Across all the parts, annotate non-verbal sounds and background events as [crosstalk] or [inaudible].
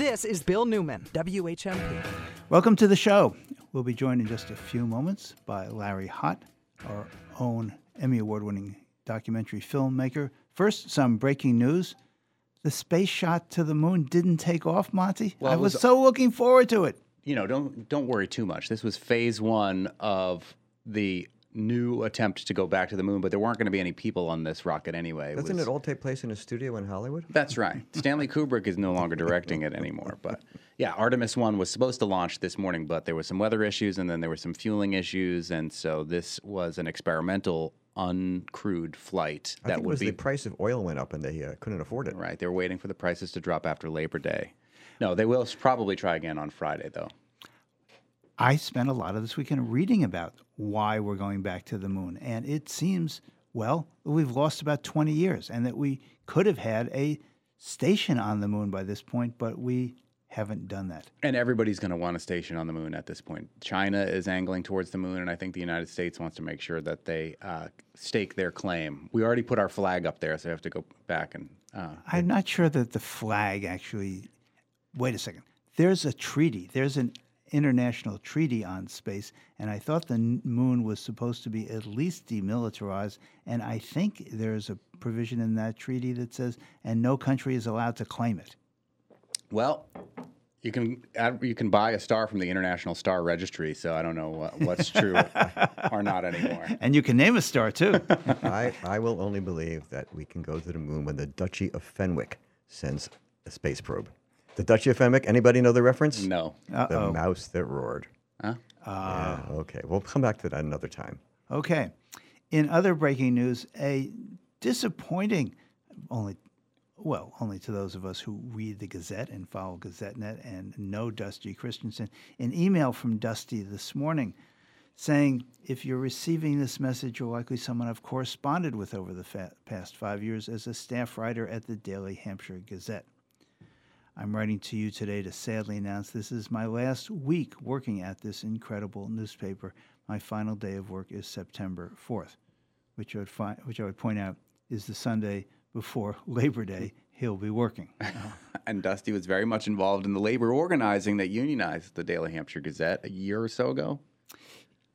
This is Bill Newman, WHMP. Welcome to the show. We'll be joined in just a few moments by Larry Hott, our own Emmy Award winning documentary filmmaker. First, some breaking news. The space shot to the moon didn't take off, Monty. Well, I was, was- so looking forward to it. you know, don't don't worry too much. This was phase one of the new attempt to go back to the moon, but there weren't going to be any people on this rocket anyway. Doesn't was- it all take place in a studio in Hollywood? That's right. Stanley Kubrick is no longer directing it anymore. But yeah, Artemis 1 was supposed to launch this morning, but there were some weather issues and then there were some fueling issues. And so this was an experimental, uncrewed flight I that think it would was be the price of oil went up and they uh, couldn't afford it. right. They were waiting for the prices to drop after Labor Day. No, they will probably try again on Friday, though. I spent a lot of this weekend reading about why we're going back to the moon. And it seems, well, we've lost about 20 years and that we could have had a station on the moon by this point, but we haven't done that. And everybody's going to want a station on the moon at this point. China is angling towards the moon, and I think the United States wants to make sure that they uh, stake their claim. We already put our flag up there, so we have to go back and. Uh, I'm not sure that the flag actually. Wait a second. There's a treaty. There's an international treaty on space, and I thought the moon was supposed to be at least demilitarized. And I think there's a provision in that treaty that says, and no country is allowed to claim it. well, you can add, you can buy a star from the International Star Registry, so I don't know what, what's true [laughs] or not anymore. And you can name a star too. [laughs] I, I will only believe that we can go to the moon when the Duchy of Fenwick sends a space probe. The Duchy of Fenwick, anybody know the reference? No. The mouse that roared. Huh? Yeah, okay. We'll come back to that another time. Okay. In other breaking news, a disappointing, only, well, only to those of us who read the Gazette and follow GazetteNet and know Dusty Christensen, an email from Dusty this morning saying, if you're receiving this message, you're likely someone I've corresponded with over the fa- past five years as a staff writer at the Daily Hampshire Gazette. I'm writing to you today to sadly announce this is my last week working at this incredible newspaper. My final day of work is September 4th, which I would, fi- which I would point out is the Sunday before [laughs] Labor Day. He'll be working. [laughs] And Dusty was very much involved in the labor organizing that unionized the Daily Hampshire Gazette a year or so ago.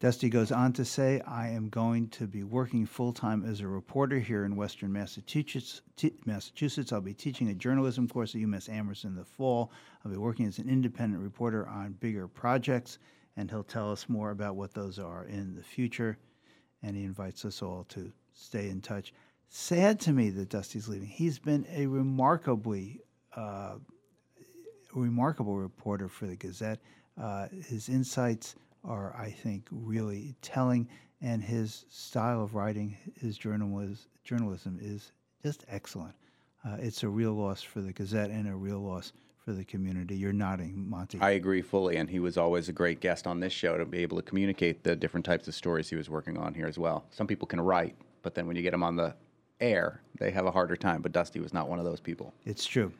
Dusty goes on to say, I am going to be working full time as a reporter here in Western Massachusetts. T- Massachusetts. I'll be teaching a journalism course at UMass Amherst in the fall. I'll be working as an independent reporter on bigger projects, and he'll tell us more about what those are in the future. And he invites us all to stay in touch. Sad to me that Dusty's leaving. He's been a remarkably uh, remarkable reporter for the Gazette. Uh, his insights are, I think, really telling, and his style of writing, his journalism, journalism is just excellent. Uh, it's a real loss for the Gazette and a real loss for the community. You're nodding, Monty. I agree fully, and he was always a great guest on this show to be able to communicate the different types of stories he was working on here as well. Some people can write, but then when you get them on the air, they have a harder time. But Dusty was not one of those people. It's true.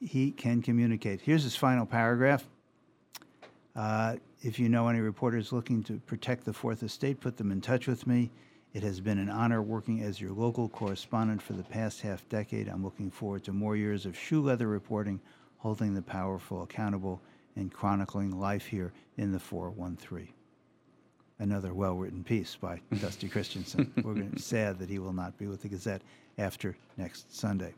He can communicate. Here's his final paragraph. Uh, if you know any reporters looking to protect the Fourth Estate, put them in touch with me. It has been an honor working as your local correspondent for the past half decade. I'm looking forward to more years of shoe leather reporting, holding the powerful accountable, and chronicling life here in the 413. Another well written piece by [laughs] Dusty Christensen. We're gonna- sad that he will not be with the Gazette after next Sunday.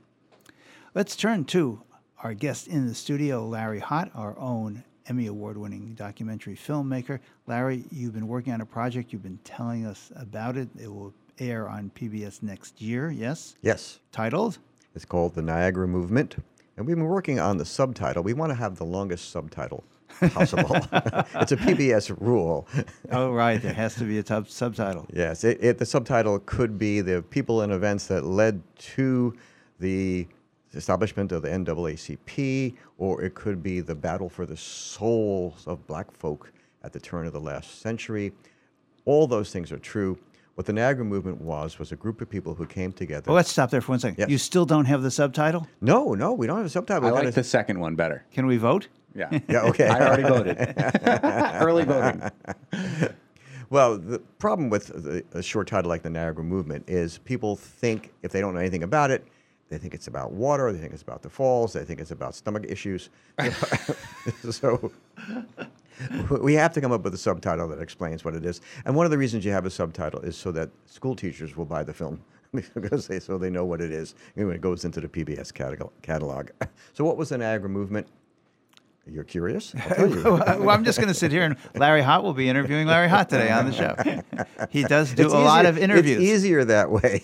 Let's turn to our guest in the studio, Larry Hott, our own Emmy Award winning documentary filmmaker. Larry, you've been working on a project, you've been telling us about it. It will air on PBS next year, yes? Yes. Titled? It's called The Niagara Movement. And we've been working on the subtitle. We want to have the longest subtitle possible. [laughs] [laughs] it's a PBS rule. Oh, right, there has to be a subtitle. Yes, it, it, the subtitle could be the people and events that led to the establishment of the NAACP, or it could be the battle for the souls of black folk at the turn of the last century. All those things are true. What the Niagara movement was was a group of people who came together. Well, let's stop there for one second. Yes. You still don't have the subtitle? no, no, we don't have a subtitle. I like gotta- the second one better. Can we vote? Yeah. [laughs] Yeah, okay. I already voted. [laughs] Early voting. Well, the problem with the, a short title like the Niagara Movement is people think if they don't know anything about it, they think it's about water. They think it's about the falls. They think it's about stomach issues. [laughs] so we have to come up with a subtitle that explains what it is. And one of the reasons you have a subtitle is so that school teachers will buy the film [laughs] because they so they know what it is when it goes into the PBS catalog. catalog. so what was the Niagara movement? You're curious? I'll tell you. [laughs] well, I'm just going to sit here and Larry Hott will be interviewing Larry Hott today on the show. He does do It's a lot of interviews. It's easier that way.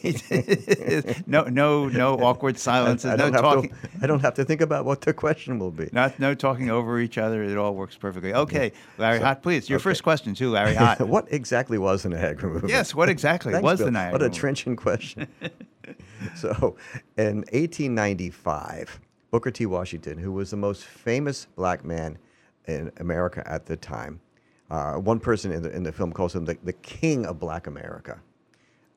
[laughs] no, no, no awkward silences. I no don't, have talking. to, I don't have to think about what the question will be. Not, no talking over each other. It all works perfectly. Okay, Larry Hott, please. Your first question too, Larry Hott. [laughs] what exactly was the Niagara movement? yes, what exactly Thanks, was Bill. the Niagara? What a movement? trenching question. so, in 1895, Booker T. Washington, who was the most famous black man in America at the time, uh, one person in the, in the film calls him the, the king of black America.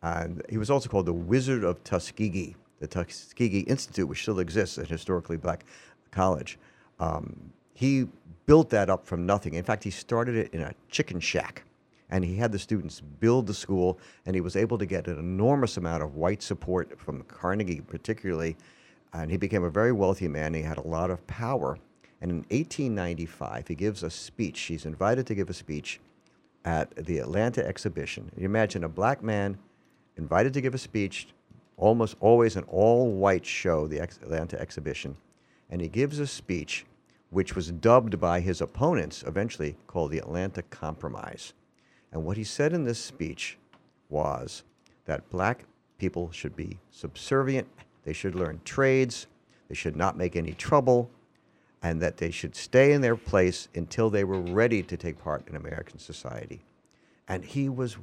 And he was also called the Wizard of Tuskegee, the Tuskegee Institute, which still exists, a historically black college. Um, he built that up from nothing. In fact, he started it in a chicken shack. And he had the students build the school, and he was able to get an enormous amount of white support from Carnegie, particularly. And he became a very wealthy man. He had a lot of power. And in 1895, he gives a speech. He's invited to give a speech at the Atlanta exhibition. You imagine a black man invited to give a speech, almost always an all white show, the ex- Atlanta exhibition. And he gives a speech which was dubbed by his opponents eventually called the Atlanta Compromise. And what he said in this speech was that black people should be subservient, they should learn trades, they should not make any trouble, and that they should stay in their place until they were ready to take part in American society. And he was,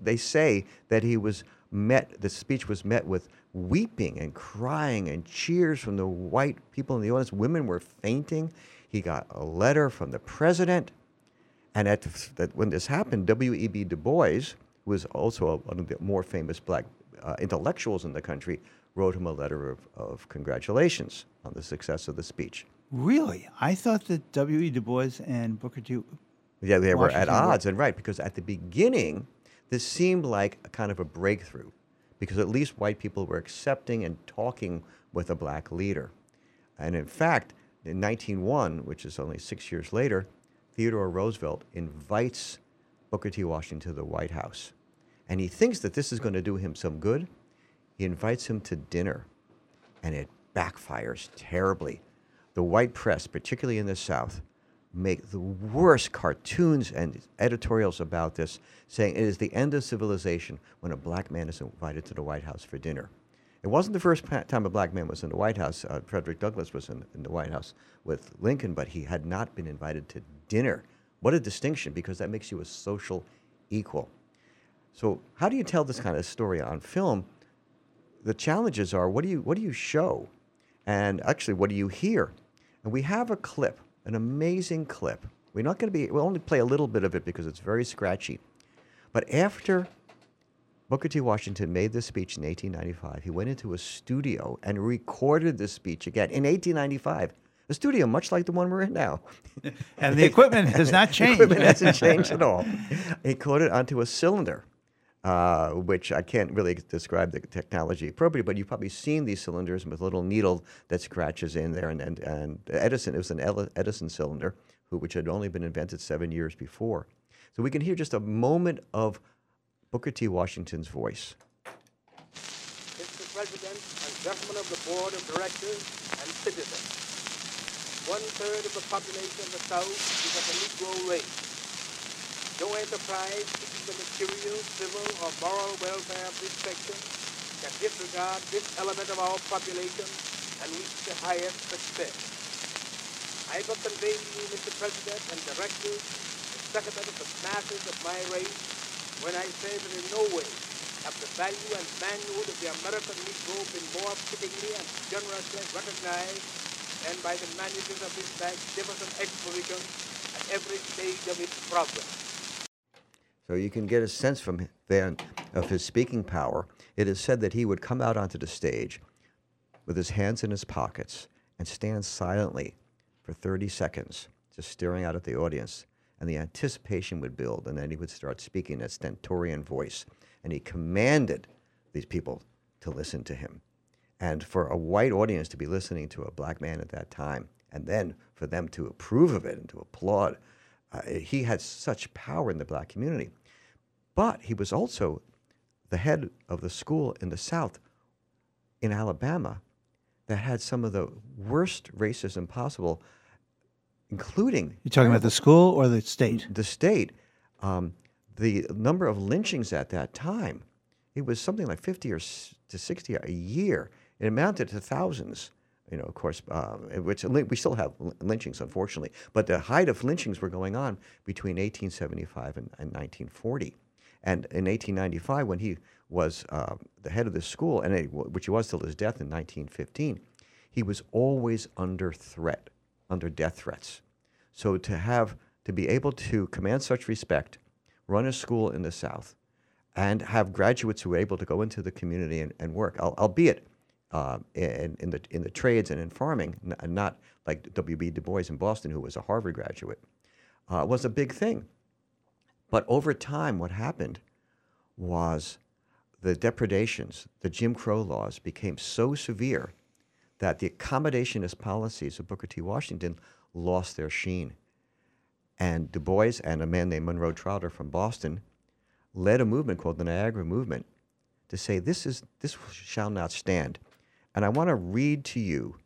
they say that he was met, the speech was met with weeping and crying and cheers from the white people in the audience. Women were fainting. He got a letter from the president. And at that when this happened, W.E.B. Du Bois, who was also one of the more famous black uh, intellectuals in the country, wrote him a letter of, of congratulations on the success of the speech. Really? I thought that W.E. Du Bois and Booker T. Yeah, they were at Washington were- odds, and right, because at the beginning, this seemed like a kind of a breakthrough, because at least white people were accepting and talking with a black leader. And in fact, in 1901, which is only six years later, Theodore Roosevelt invites Booker T. Washington to the White House. And he thinks that this is going to do him some good. He invites him to dinner, and it backfires terribly. The white press, particularly in the South, make the worst cartoons and editorials about this, saying it is the end of civilization when a black man is invited to the White House for dinner. It wasn't the first time a black man was in the White House. Uh, Frederick Douglass was in, in the White House with Lincoln, but he had not been invited to dinner. What a distinction, because that makes you a social equal. So, how do you tell this kind of story on film? The challenges are what do you what do you show, and actually what do you hear? And we have a clip, an amazing clip. We're not going to be. We'll only play a little bit of it because it's very scratchy. But after Booker T. Washington made this speech in 1895, he went into a studio and recorded this speech again in 1895. A studio much like the one we're in now. [laughs] And the equipment has not [laughs] changed. equipment hasn't changed at all. [laughs] He coded onto a cylinder, uh, which I can't really describe the technology appropriately, but you've probably seen these cylinders with a little needle that scratches in there. And, and, and Edison, it was an Edison cylinder, who, which had only been invented seven years before. So we can hear just a moment of Booker T. Washington's voice. Mr. President and gentlemen of the Board of Directors and citizens, one-third of the population of the South is of the Negro race. No enterprise the material, civil, or moral welfare of this section can disregard this element of our population and reach the highest success. I will convey to you, Mr. President and Directors, the sentiment of the masses of my race when I say that in no way have the value and manhood of the American Negro been more fittingly and generously recognized than by the managers of this magnificent exposition at every stage of its progress. So you can get a sense from then of his speaking power. It is said that he would come out onto the stage with his hands in his pockets and stand silently for 30 seconds, just staring out at the audience. And the anticipation would build, and then he would start speaking in a stentorian voice. And he commanded these people to listen to him. And for a white audience to be listening to a black man at that time, and then for them to approve of it and to applaud, uh, he had such power in the black community. But he was also the head of the school in the South in Alabama that had some of the worst racism possible, including You're talking about the school or the state? the state. Um, the number of lynchings at that time, it was something like 50 or s- to 60 a year. It amounted to thousands. You know, of course, uh, which we still have lynchings, unfortunately. But the height of lynchings were going on between 1875 and, and 1940. And in 1895, when he was uh, the head of the school, and it, which he was till his death in 1915, he was always under threat, under death threats. So to have to be able to command such respect, run a school in the South, and have graduates who are able to go into the community and, and work, al- albeit uh, in, in the in the trades and in farming, n- not like W.B. Du Bois in Boston, who was a Harvard graduate, uh, was a big thing. But over time, what happened was the depredations, the Jim Crow laws became so severe that the accommodationist policies of Booker T. Washington lost their sheen. And Du Bois and a man named Monroe Trotter from Boston led a movement called the Niagara Movement to say this is this shall not stand. And I want to read to you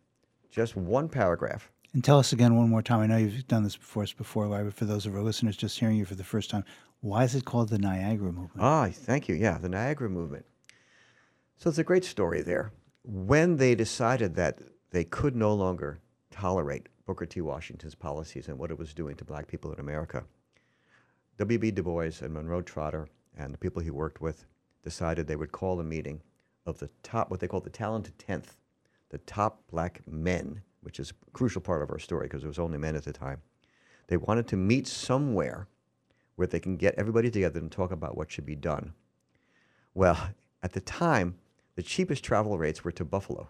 just one paragraph. And tell us again one more time. I know you've done this before us before, Larry, but for those of our listeners just hearing you for the first time, why is it called the Niagara Movement? Ah, thank you. Yeah, the Niagara Movement. So it's a great story there. When they decided that they could no longer tolerate Booker T. Washington's policies and what it was doing to black people in America, W.B. Du Bois and Monroe Trotter and the people he worked with decided they would call a meeting of the top, what they call the talented tenth, the top black men, which is a crucial part of our story because there was only men at the time. They wanted to meet somewhere where they can get everybody together and talk about what should be done. Well, at the time, the cheapest travel rates were to Buffalo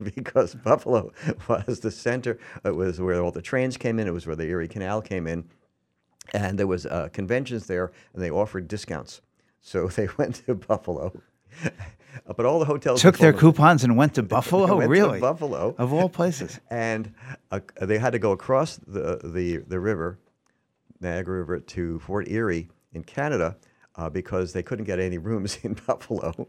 [laughs] because [laughs] Buffalo was the center. It was where all the trains came in. It was where the Erie Canal came in, and there was uh, conventions there, and they offered discounts. So [laughs] they went to Buffalo, [laughs] but all the hotels Took their coupons and went to [laughs] Buffalo? went to really? Buffalo. Of all places. [laughs] and uh, they had to go across the, the, the river, Niagara River, to Fort Erie in Canada uh, because they couldn't get any rooms in Buffalo.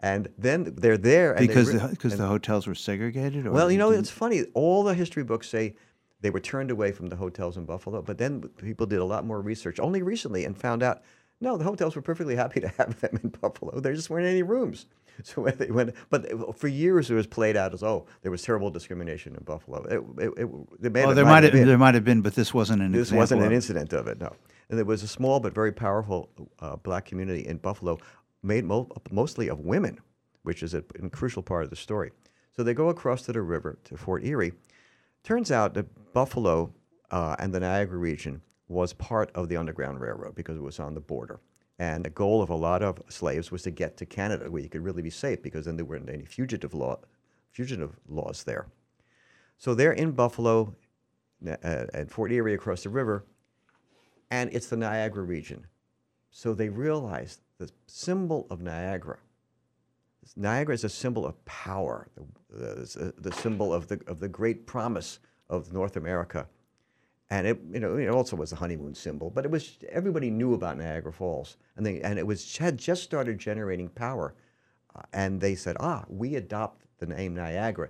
And then they're there. Because re- the, because the hotels were segregated? Or well, you know, didn't- it's funny. All the history books say they were turned away from the hotels in Buffalo, but then people did a lot more research only recently and found out no, the hotels were perfectly happy to have them in Buffalo. There just weren't any rooms. [laughs] So when they went, but for years it was played out as oh, there was terrible discrimination in Buffalo. It, it, it, Oh, there might have been. there might have been, but this wasn't an This wasn't an incident of it, no. And there was a small but very powerful uh, black community in Buffalo, made mo- mostly of women, which is a, a crucial part of the story. So they go across to the river to Fort Erie. Turns out that Buffalo uh, and the Niagara region was part of the Underground Railroad because it was on the border. And the goal of a lot of slaves was to get to Canada, where you could really be safe, because then there weren't any fugitive law, fugitive laws there. So they're in Buffalo, uh, at Fort Erie across the river, and it's the Niagara region. So they realized the symbol of Niagara. Niagara is a symbol of power, the, the, the symbol of the, of the great promise of North America. And it, you know, it also was a honeymoon symbol, but it was everybody knew about Niagara Falls, and they, and it was had just started generating power, uh, and they said, ah, we adopt the name Niagara,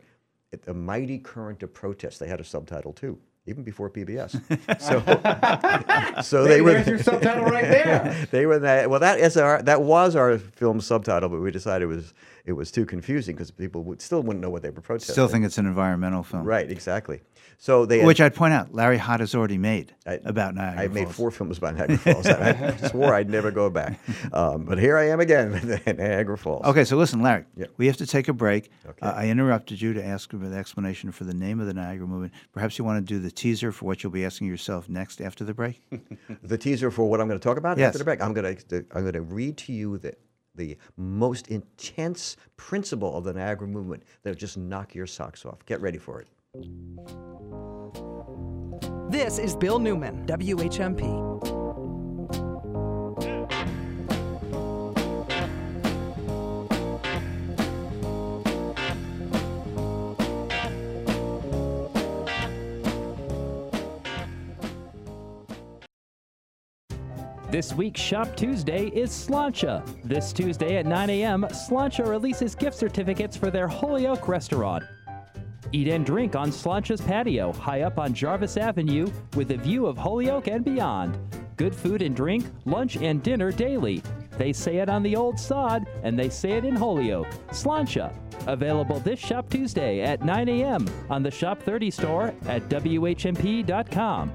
it, the mighty current of protest. They had a subtitle too, even before PBS. [laughs] So, [laughs] so they were there's your subtitle right there. [laughs] they were that. Well, that is our that was our film subtitle, but we decided it was it was too confusing because people would, still wouldn't know what they were protesting. Still think it's an environmental film. right, exactly. So they had- Which I'd point out, Larry Hott has already made I- about Niagara I made four films about Niagara Falls. and I swore I'd never go back, um, but here I am again with Niagara Falls. Okay, so listen, Larry, Yeah. we have to take a break. Okay. Uh, I interrupted you to ask for the explanation for the name of the Niagara movement. Perhaps you want to do the teaser for what you'll be asking yourself next after the break? [laughs] The teaser for what I'm going to talk about Yes. after the break. I'm going to I'm going to read to you the the most intense principle of the Niagara movement that'll just knock your socks off. Get ready for it. This is Bill Newman, WHMP. This week's Shop Tuesday is Slainte. This Tuesday at 9 a.m., Slainte releases gift certificates for their Holyoke restaurant. Eat and drink on Slainte's patio, high up on Jarvis Avenue, with a view of Holyoke and beyond. Good food and drink, lunch and dinner daily. They say it on the old sod, and they say it in Holyoke. Slainte. Available this Shop Tuesday at 9 a.m. on the Shop 30 store at WHMP.com.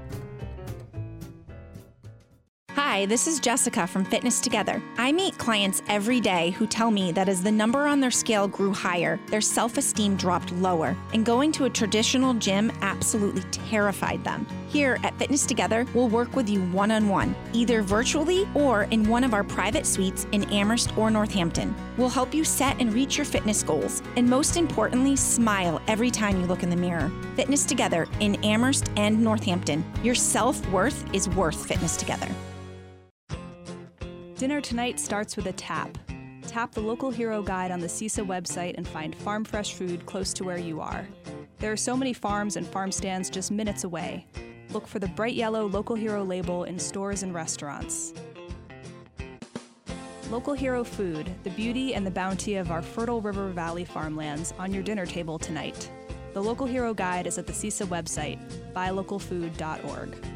Hi, this is Jessica from Fitness Together. I meet clients every day who tell me that as the number on their scale grew higher, their self esteem dropped lower, and going to a traditional gym absolutely terrified them. Here at Fitness Together, we'll work with you one on one, either virtually or in one of our private suites in Amherst or Northampton. We'll help you set and reach your fitness goals, and most importantly, smile every time you look in the mirror. Fitness Together in Amherst and Northampton. Your self worth is worth Fitness Together. Dinner tonight starts with a tap. Tap the local hero guide on the CISA website and find farm fresh food close to where you are. There are so many farms and farm stands just minutes away. Look for the bright yellow Local Hero label in stores and restaurants. Local Hero Food, the beauty and the bounty of our fertile River Valley farmlands on your dinner table tonight. The Local Hero Guide is at the CISA website, buylocalfood.org.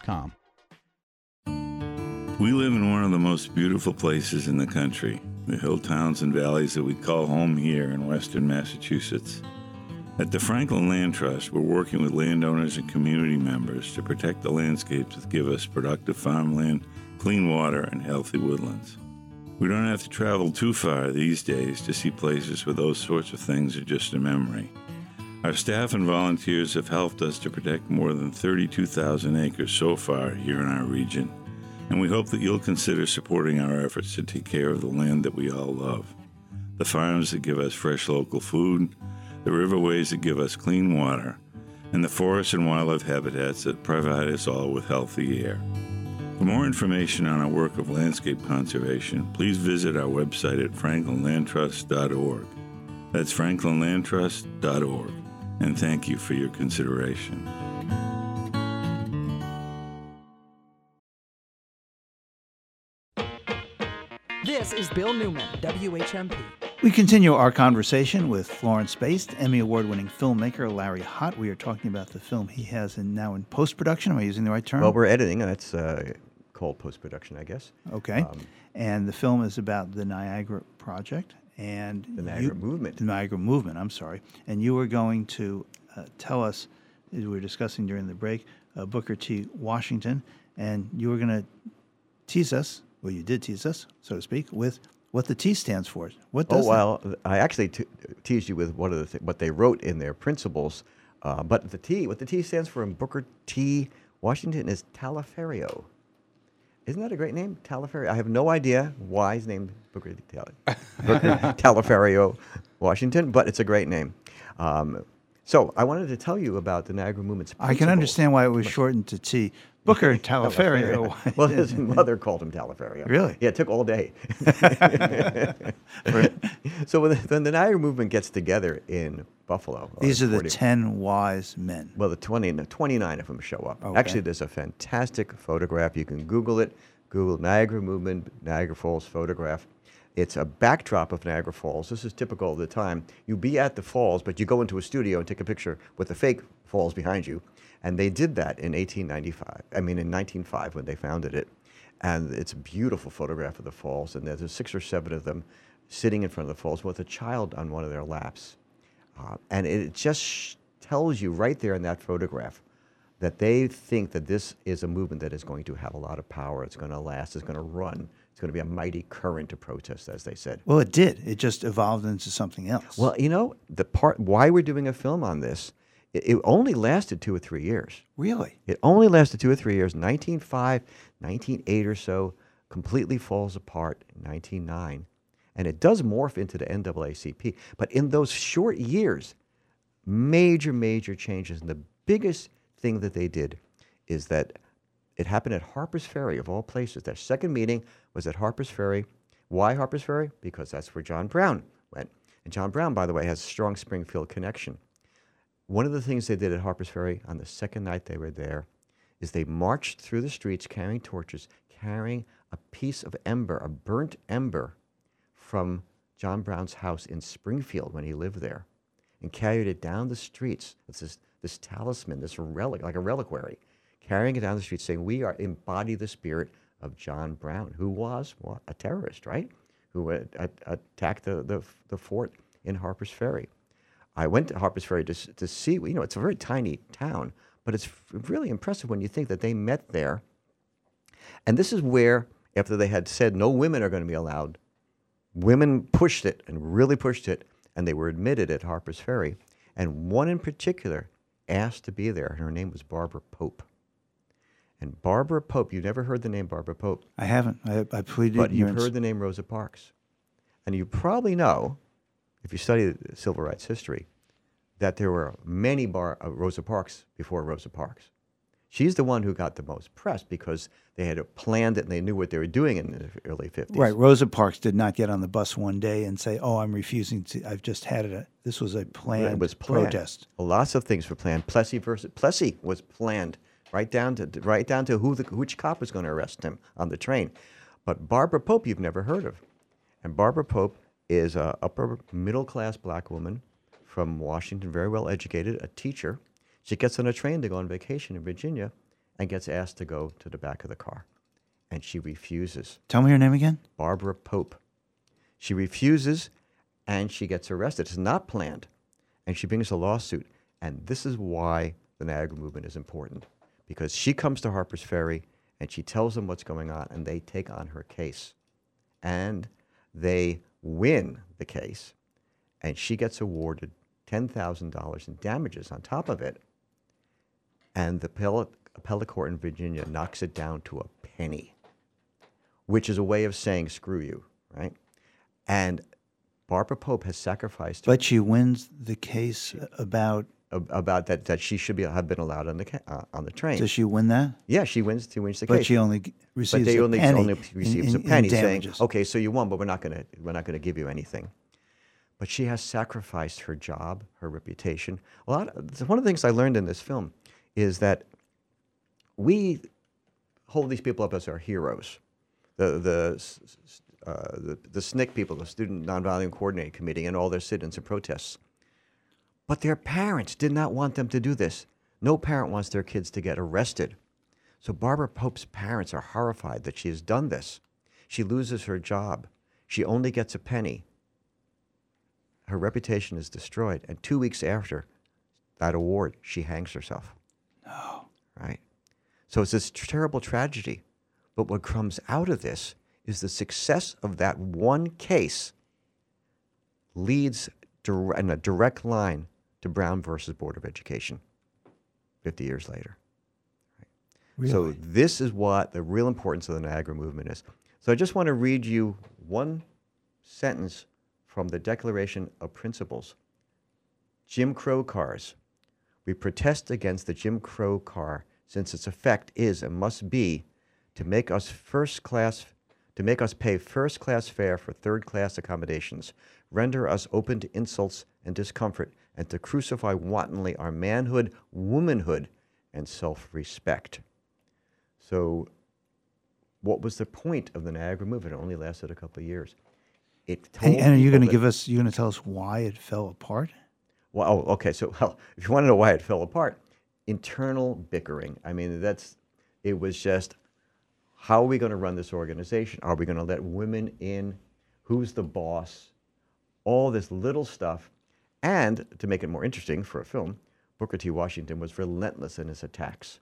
We live in one of the most beautiful places in the country, the hill towns and valleys that we call home here in western Massachusetts. At the Franklin Land Trust, we're working with landowners and community members to protect the landscapes that give us productive farmland, clean water, and healthy woodlands. We don't have to travel too far these days to see places where those sorts of things are just a memory. Our staff and volunteers have helped us to protect more than 32,000 acres so far here in our region, and we hope that you'll consider supporting our efforts to take care of the land that we all love. The farms that give us fresh local food, the riverways that give us clean water, and the forests and wildlife habitats that provide us all with healthy air. For more information on our work of landscape conservation, please visit our website at franklinlandtrust.org. That's franklinlandtrust.org and thank you for your consideration. This is Bill Newman, WHMP. We continue our conversation with Florence Based, Emmy Award winning filmmaker Larry Hott. We are talking about the film he has in, now in post production. Am I using the right term? Well, we're editing. That's uh, called post production, I guess. Okay. Um, and the film is about the Niagara Project and The Niagara Movement. The Niagara Movement. I'm sorry. And you were going to uh, tell us, as we were discussing during the break, uh, Booker T. Washington, and you were going to tease us. Well, you did tease us, so to speak, with what the T stands for. What Oh does that- well, I actually t- teased you with one of the th- what they wrote in their principles, uh, but the T, what the T stands for in Booker T. Washington is Taliaferro. Isn't that a great name, Taliaferro? I have no idea why he's named Booker T. Tal- Booker [laughs] Taliaferro Washington, but it's a great name. Um, so I wanted to tell you about the Niagara Movement's. I can understand why it was shortened to T. Booker [laughs] Taliaferro. [laughs] well, his mother called him Taliaferro. [laughs] Really? Yeah, it took all day. so when the, when the Niagara movement gets together in Buffalo, These are the 40 10 wise men. well, the 20, no, 29 of them show up. Okay. Actually, there's a fantastic photograph. You can Google it. Google Niagara Movement, Niagara Falls photograph. It's a backdrop of Niagara Falls. This is typical of the time. You be at the falls, but you go into a studio and take a picture with the fake falls behind you. And they did that in 1895. I mean, in 1905 when they founded it. And it's a beautiful photograph of the falls. And there's six or seven of them sitting in front of the falls with a child on one of their laps. Uh, and it just sh- tells you right there in that photograph that they think that this is a movement that is going to have a lot of power. It's going to last. It's going to run. It's going to be a mighty current of protest, as they said. Well, it did. It just evolved into something else. Well, you know, the part why we're doing a film on this It, it only lasted two or three years. Really? It only lasted two or three years. 1905, 1908 or so, completely falls apart in 1909. And it does morph into the NAACP. But in those short years, major, major changes. And the biggest thing that they did is that it happened at Harper's Ferry, of all places. Their second meeting was at Harper's Ferry. Why Harper's Ferry? Because that's where John Brown went. And John Brown, by the way, has a strong Springfield connection. One of the things they did at Harper's Ferry on the second night they were there is they marched through the streets carrying torches, carrying a piece of ember, a burnt ember from John Brown's house in Springfield when he lived there, and carried it down the streets. It's this, this talisman, this relic, like a reliquary, carrying it down the street, saying, We are embody the spirit of John Brown, who was what, a terrorist, right? Who attacked the, the, the fort in Harper's Ferry. I went to Harper's Ferry to, to see, you know, it's a very tiny town, but it's really impressive when you think that they met there. And this is where, after they had said no women are going to be allowed, women pushed it and really pushed it, and they were admitted at Harper's Ferry. And one in particular asked to be there, and her name was Barbara Pope. And Barbara Pope, you never heard the name Barbara Pope. I haven't. I, I pleaded But you've heard the name Rosa Parks. And you probably know, if you study the civil rights history, that there were many bar, uh, Rosa Parks before Rosa Parks. She's the one who got the most press because they had planned it and they knew what they were doing in the early 50s. Right. Rosa Parks did not get on the bus one day and say, "Oh, I'm refusing to. I've just had it. This was a planned it was planned. protest." Lots of things were planned. Plessy versus Plessy was planned right down to right down to who the which cop was going to arrest him on the train. But Barbara Pope, you've never heard of, and Barbara Pope is a upper middle class black woman from Washington, very well educated, a teacher. She gets on a train to go on vacation in Virginia, and gets asked to go to the back of the car, and she refuses. Tell me her name again. Barbara Pope. She refuses and she gets arrested. It's not planned. And she brings a lawsuit. And this is why the Niagara movement is important because she comes to Harper's Ferry and she tells them what's going on and they take on her case. And they win the case and she gets awarded $10,000 in damages on top of it. And the appellate, appellate court in Virginia knocks it down to a penny which is a way of saying screw you, right? And Barbara Pope has sacrificed But she wins the case about. Ab- about that that she should be have been allowed on the ca- uh, on the train. Does she win that? yeah, she wins. She wins the But case. she only g- but receives they a only penny only receives in- a penny, saying, "Okay, so you won, but we're not going to we're not going to give you anything." But she has sacrificed her job, her reputation. A lot. Of, one of the things I learned in this film is that we hold these people up as our heroes. The the uh, the, the SNCC people, the Student Nonviolent Coordinating Committee, and all their sit-ins and protests. But their parents did not want them to do this. No parent wants their kids to get arrested. So Barbara Pope's parents are horrified that she has done this. She loses her job. She only gets a penny. Her reputation is destroyed. And two weeks after that award, she hangs herself. No. Right? So it's this terrible tragedy. But what comes out of this is the success of that one case leads in a direct line to Brown versus Board of Education 50 years later. So this is what the real importance of the Niagara movement is. So I just want to read you one sentence from the Declaration of Principles. Jim Crow cars. We protest against the Jim Crow car since its effect is and must be to make us first class to make us pay first class fare for third class accommodations, render us open to insults and discomfort, and to crucify wantonly our manhood, womanhood, and self respect. So, what was the point of the Niagara movement? It only lasted a couple of years. It told And, and are you going to give us? You're going to tell us why it fell apart? well, oh, okay. So, [laughs] well, if you want to know why it fell apart, internal bickering. I mean, that's it was just how are we going to run this organization? Are we going to let women in? Who's the boss? All this little stuff. And to make it more interesting for a film, Booker T. Washington was relentless in his attacks.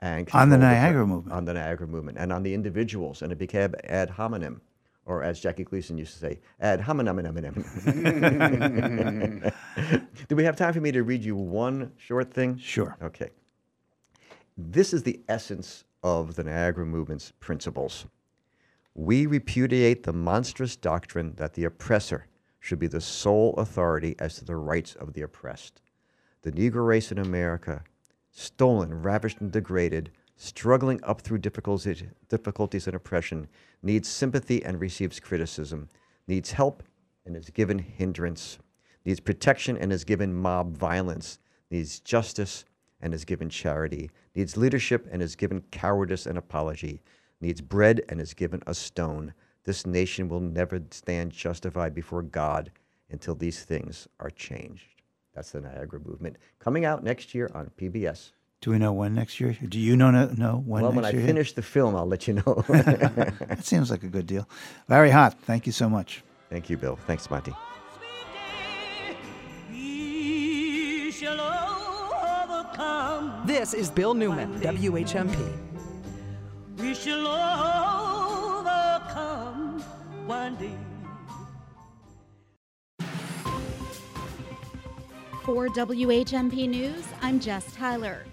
And On the Niagara movement. On the Niagara movement and on the individuals. And it became ad hominem or as Jackie Gleason used to say, ad hominem. [laughs] Do we have time for me to read you one short thing? Sure. Okay. This is the essence of the Niagara Movement's principles. We repudiate the monstrous doctrine that the oppressor should be the sole authority as to the rights of the oppressed. The Negro race in America, stolen, ravished, and degraded, struggling up through difficulties, and oppression, needs sympathy and receives criticism, needs help and is given hindrance, needs protection and is given mob violence, needs justice and is given charity, needs leadership and is given cowardice and apology, needs bread and is given a stone. This nation will never stand justified before God until these things are changed. That's the Niagara Movement. Coming out next year on PBS. Do we know when next year? Do you know no, know when well, next when I finish the film, I'll let you know. [laughs] that seems like a good deal. Larry Hott, thank you so much. Thank you, Bill. Thanks, Monty. This is Bill Newman, WHMP. One day. For WHMP News, I'm Jess Tyler.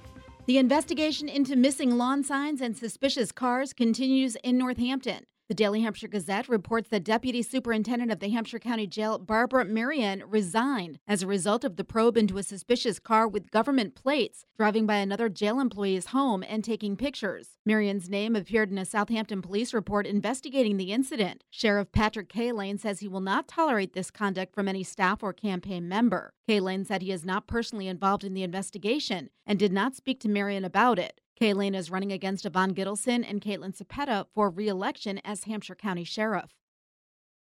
The investigation into missing lawn signs and suspicious cars continues in Northampton. The Daily Hampshire Gazette reports that Deputy Superintendent of the Hampshire County Jail, Barbara Marion, resigned as a result of the probe into a suspicious car with government plates driving by another jail employee's home and taking pictures. Marion's name appeared in a Southampton police report investigating the incident. Sheriff Patrick Cahillane says he will not tolerate this conduct from any staff or campaign member. Cahillane said he is not personally involved in the investigation and did not speak to Marion about it. Cahillane is running against Yvonne Gittelson and Caitlin Sepeta for re-election as Hampshire County Sheriff.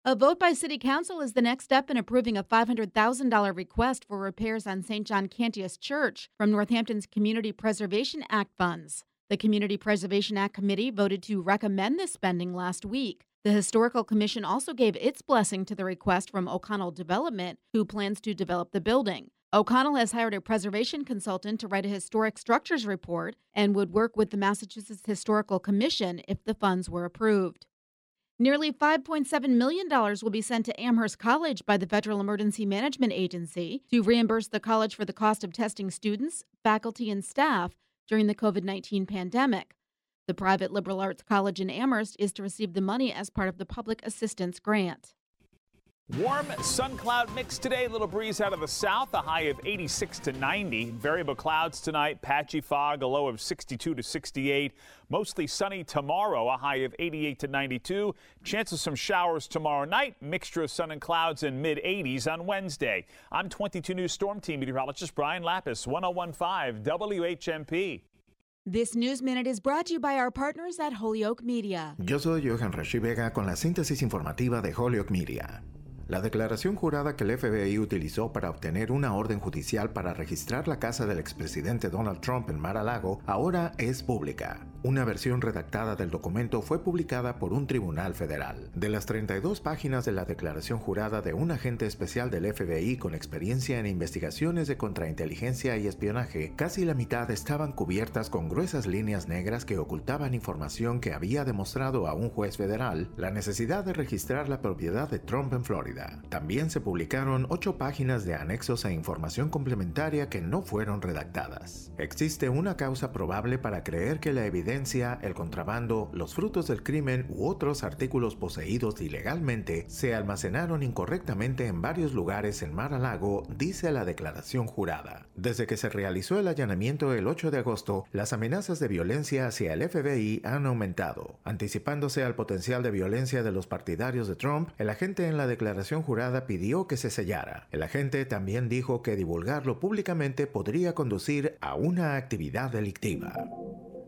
A vote by City Council is the next step in approving a $500,000 request for repairs on St. John Cantius Church from Northampton's Community Preservation Act funds. The Community Preservation Act Committee voted to recommend this spending last week. The Historical Commission also gave its blessing to the request from O'Connell Development, who plans to develop the building. O'Connell has hired a preservation consultant to write a historic structures report and would work with the Massachusetts Historical Commission if the funds were approved. Nearly $5.7 million will be sent to Amherst College by the Federal Emergency Management Agency to reimburse the college for the cost of testing students, faculty, and staff during the COVID 19 pandemic. The private liberal arts college in Amherst is to receive the money as part of the public assistance grant. Warm sun cloud mix today. Little breeze out of the south, a high of 86 to 90. Variable clouds tonight, patchy fog, a low of 62 to 68. Mostly sunny tomorrow, a high of 88 to 92. Chance of some showers tomorrow night. Mixture of sun and clouds in mid 80s on Wednesday. I'm 22 News Storm Team meteorologist Brian Lapis, 1015 WHMP. This News Minute is brought to you by our partners at Holyoke Media. Yo soy Johan Rashi Vega con la síntesis informativa de Holyoke Media. La declaración jurada que el FBI utilizó para obtener una orden judicial para registrar la casa del expresidente Donald Trump en Mar-a-Lago ahora es pública. Una versión redactada del documento fue publicada por un tribunal federal. De las 32 páginas de la declaración jurada de un agente especial del FBI con experiencia en investigaciones de contrainteligencia y espionaje, casi la mitad estaban cubiertas con gruesas líneas negras que ocultaban información que había demostrado a un juez federal la necesidad de registrar la propiedad de Trump en Florida. También se publicaron ocho páginas de anexos e información complementaria que no fueron redactadas. Existe una causa probable para creer que la evidencia, el contrabando, los frutos del crimen u otros artículos poseídos ilegalmente se almacenaron incorrectamente en varios lugares en Mar-a-Lago, dice la declaración jurada. Desde que se realizó el allanamiento el 8 de agosto, las amenazas de violencia hacia el FBI han aumentado. Anticipándose al potencial de violencia de los partidarios de Trump, el agente en la declaración jurada pidió que se sellara. El agente también dijo que divulgarlo públicamente podría conducir a una actividad delictiva.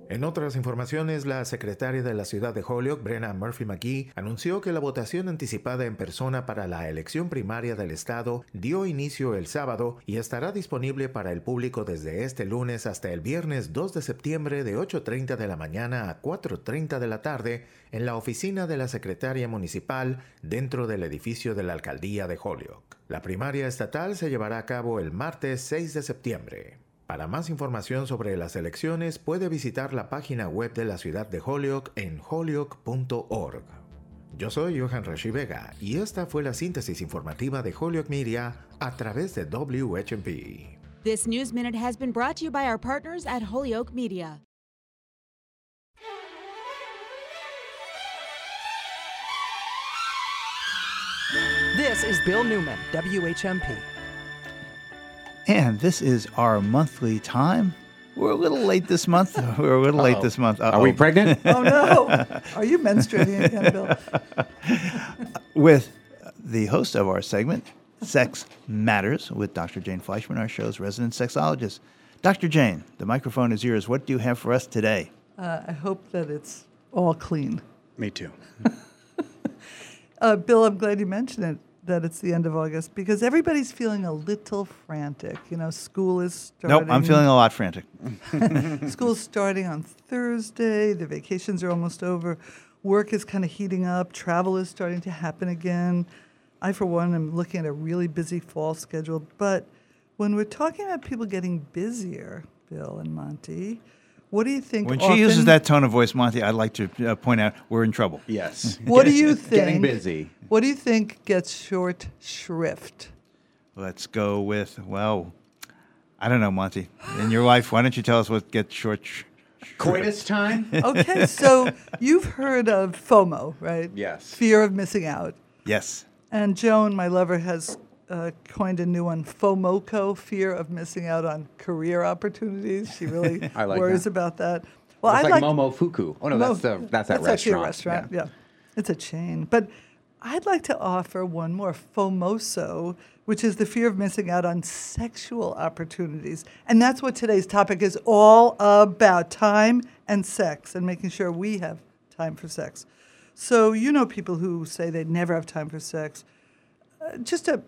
En otras informaciones, la secretaria de la ciudad de Holyoke, Brenna Murphy McGee, anunció que la votación anticipada en persona para la elección primaria del estado dio inicio el sábado y estará disponible para el público desde este lunes hasta el viernes 2 de septiembre de 8.30 de la mañana a 4.30 de la tarde en la oficina de la secretaria municipal dentro del edificio de la alcaldía de Holyoke. La primaria estatal se llevará a cabo el martes 6 de septiembre. Para más información sobre las elecciones puede visitar la página web de la ciudad de Holyoke en holyoke.org. Yo soy Johan Rashi Vega y esta fue la síntesis informativa de Holyoke Media a través de WHMP. This News Minute has been brought to you by our partners at Holyoke Media. This is Bill Newman, WHMP. And this is our monthly time. We're a little late this month. [laughs] We're a little late Uh-oh. this month. Are we pregnant? [laughs] Oh no! Are you menstruating again, Bill? [laughs] with the host of our segment, Sex Matters, with Dr. Jane Fleischman, our show's resident sexologist. Dr. Jane, the microphone is yours. What do you have for us today? Uh, I hope that it's all clean. Me too. Uh, Bill, I'm glad you mentioned it. That it's the end of August because everybody's feeling a little frantic. You know, school is starting. Nope, I'm feeling a lot frantic. [laughs] School's starting on Thursday. The vacations are almost over. Work is kind of heating up. Travel is starting to happen again. I, for one, am looking at a really busy fall schedule. But when we're talking about people getting busier, Bill and Monty, what do you think? When she uses that tone of voice, Monty, I'd like to uh, point out we're in trouble. Yes. [laughs] What do you think? Getting busy. What do you think gets short shrift? Let's go with, well, I don't know, Monty. In your life, why don't you tell us what gets short? Sh- Coitus time? [laughs] Okay, so you've heard of FOMO, right? Yes. Fear of missing out. yes. And Joan, my lover, has uh, coined a new one, FOMOCO, fear of missing out on career opportunities. She really [laughs] like worries that. about that. Well, it's I like, like Momofuku. Oh no, Mo- that's the that's that that's actually a restaurant. restaurant. Yeah. it's a chain. But I'd like to offer one more, FOMOSO, which is the fear of missing out on sexual opportunities, and that's what today's topic is all about: time and sex, and making sure we have time for sex. So you know people who say they never have time for sex. Uh, just a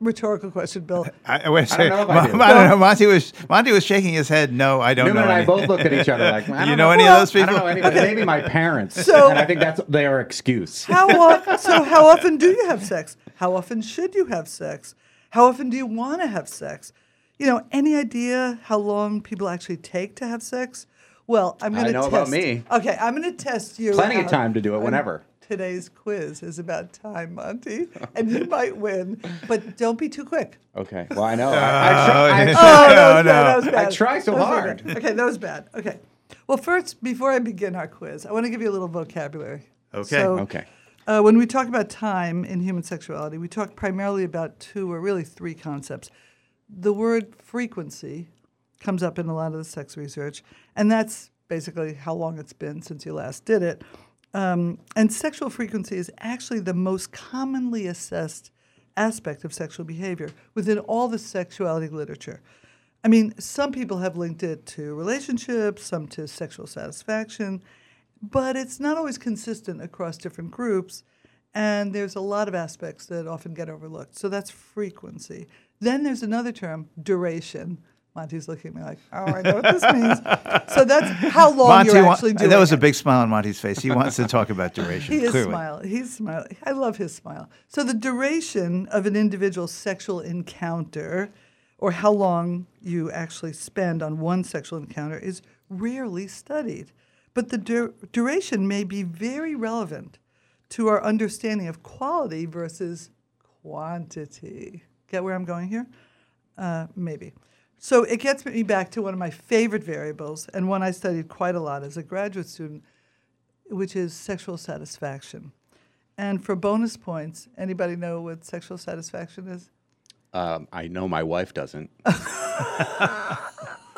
rhetorical question, Bill. I, I, wait a I don't know if I do. I don't know. Monty was Monty was shaking his head. No, I don't Newman know. and I both look at each other like, [laughs] I you don't know, any Well, of those people? I don't know anybody. Maybe my parents. [laughs] So- and I think that's their excuse. How [laughs] o- so? How often do you have sex? How often should you have sex? How often do you want to have sex? You know, any idea how long people actually take to have sex? Well, I'm going to test. I know test. about me. Okay, I'm going to test you. Plenty of time to do it whenever. Today's quiz is about time, Monty, and you [laughs] might win, but don't be too quick. Okay. Well, I know. I, I, try, I, Oh, try- that was bad. That was I try so hard. bad. Okay, that was bad. Okay. Well, first, before I begin our quiz, I want to give you a little vocabulary. Okay. So, Okay. uh, when we talk about time in human sexuality, we talk primarily about two or really three concepts. The word frequency comes up in a lot of the sex research, and that's basically how long it's been since you last did it. Um, and sexual frequency is actually the most commonly assessed aspect of sexual behavior within all the sexuality literature. I mean, some people have linked it to relationships, some to sexual satisfaction, but it's not always consistent across different groups. And there's a lot of aspects that often get overlooked. So that's frequency. Then there's another term, duration. Monty's looking at me like, oh, I know what this means. So that's how long Monty you're actually doing that was it. a big smile on Monty's face. He wants to talk about duration. [laughs] He is clearly. smiling. He's smiling. I love his smile. So the duration of an individual's sexual encounter, or how long you actually spend on one sexual encounter, is rarely studied. But the dur- duration may be very relevant to our understanding of quality versus quantity. Get where I'm going here? Uh, maybe. So it gets me back to one of my favorite variables, and one I studied quite a lot as a graduate student, which is sexual satisfaction. And for bonus points, anybody know what sexual satisfaction is? Um, I know my wife doesn't. [laughs]